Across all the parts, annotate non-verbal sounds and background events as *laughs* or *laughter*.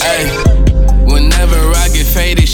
Whenever I get faded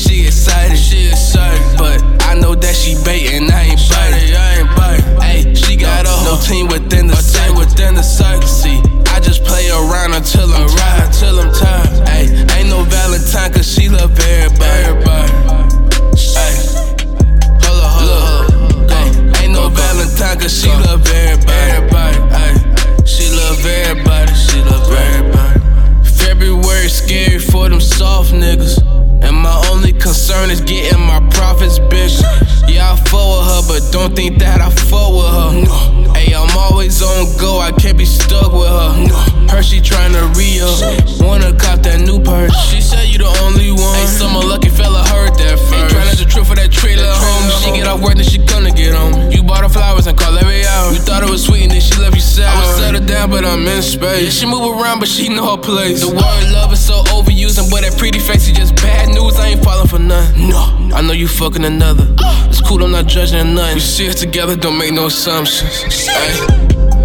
soft niggas. And my only concern is getting my profits bigger. Yeah, I fuck with her, but don't think that I fuck with her. No. Hey, I'm always on go, I can't be stuck with her. No. Her, she tryna re up. Wanna cop that new purse. She said you the only one. Hey, some lucky fella heard that first. Ain't tryna the trip for that trailer home. She get off work, then she come to get home. You bought her flowers and call every hour. You thought it was sweet, and then she left you sour. I was settled down, but I'm in space. Yeah, she move around, but she know her place. The word love is so overused, that pretty face is just bad news. I ain't falling for nothing. No, I know you fucking another. Uh. It's cool, I'm not judging nothing. We see it together, don't make no assumptions. Ay.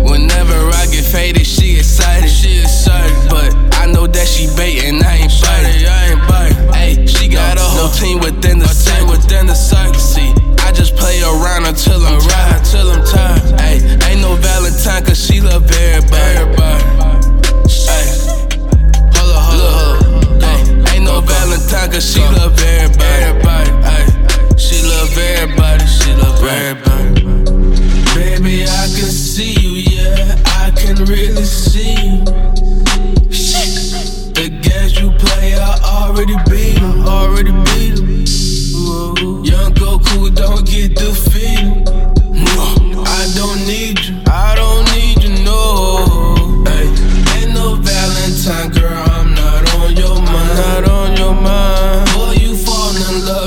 Whenever I get faded, she excited. She excited, but I know that she baiting. I ain't biting. I ain't biting. Hey, she got no, no team within the cycle. within the cycle. See, I just play around until I'm tired. Until I'm tired. she love everybody. everybody ay. She love everybody. She love everybody. Baby, I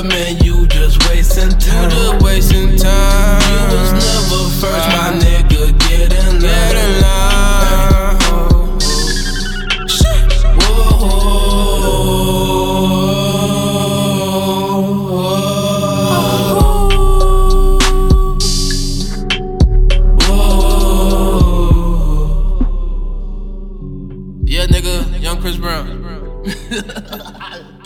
man, you just wasting time. You just wasting time. You was never first, my nigga. Get in line. Get in line. Yeah, nigga, young Chris Brown. *laughs*